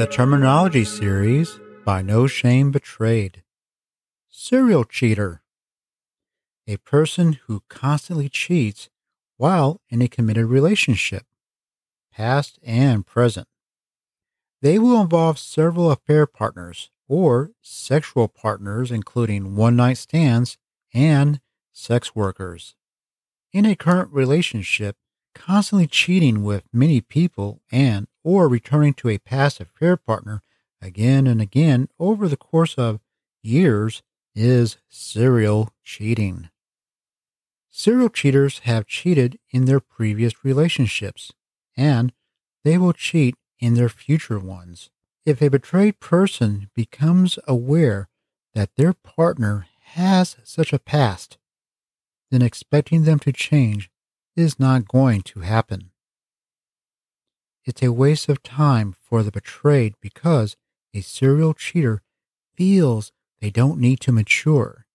The Terminology Series by No Shame Betrayed. Serial Cheater. A person who constantly cheats while in a committed relationship, past and present. They will involve several affair partners or sexual partners, including one night stands and sex workers. In a current relationship, constantly cheating with many people and or returning to a past affair partner again and again over the course of years is serial cheating. Serial cheaters have cheated in their previous relationships and they will cheat in their future ones. If a betrayed person becomes aware that their partner has such a past, then expecting them to change is not going to happen. It's a waste of time for the betrayed because a serial cheater feels they don't need to mature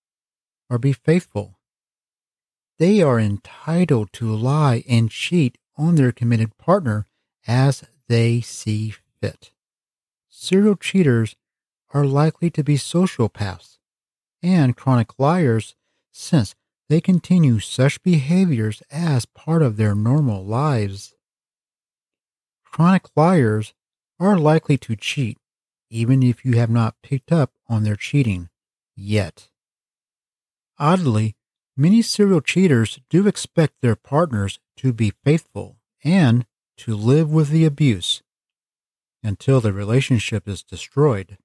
or be faithful. They are entitled to lie and cheat on their committed partner as they see fit. Serial cheaters are likely to be sociopaths and chronic liars since they continue such behaviors as part of their normal lives. Chronic liars are likely to cheat even if you have not picked up on their cheating yet. Oddly, many serial cheaters do expect their partners to be faithful and to live with the abuse until the relationship is destroyed.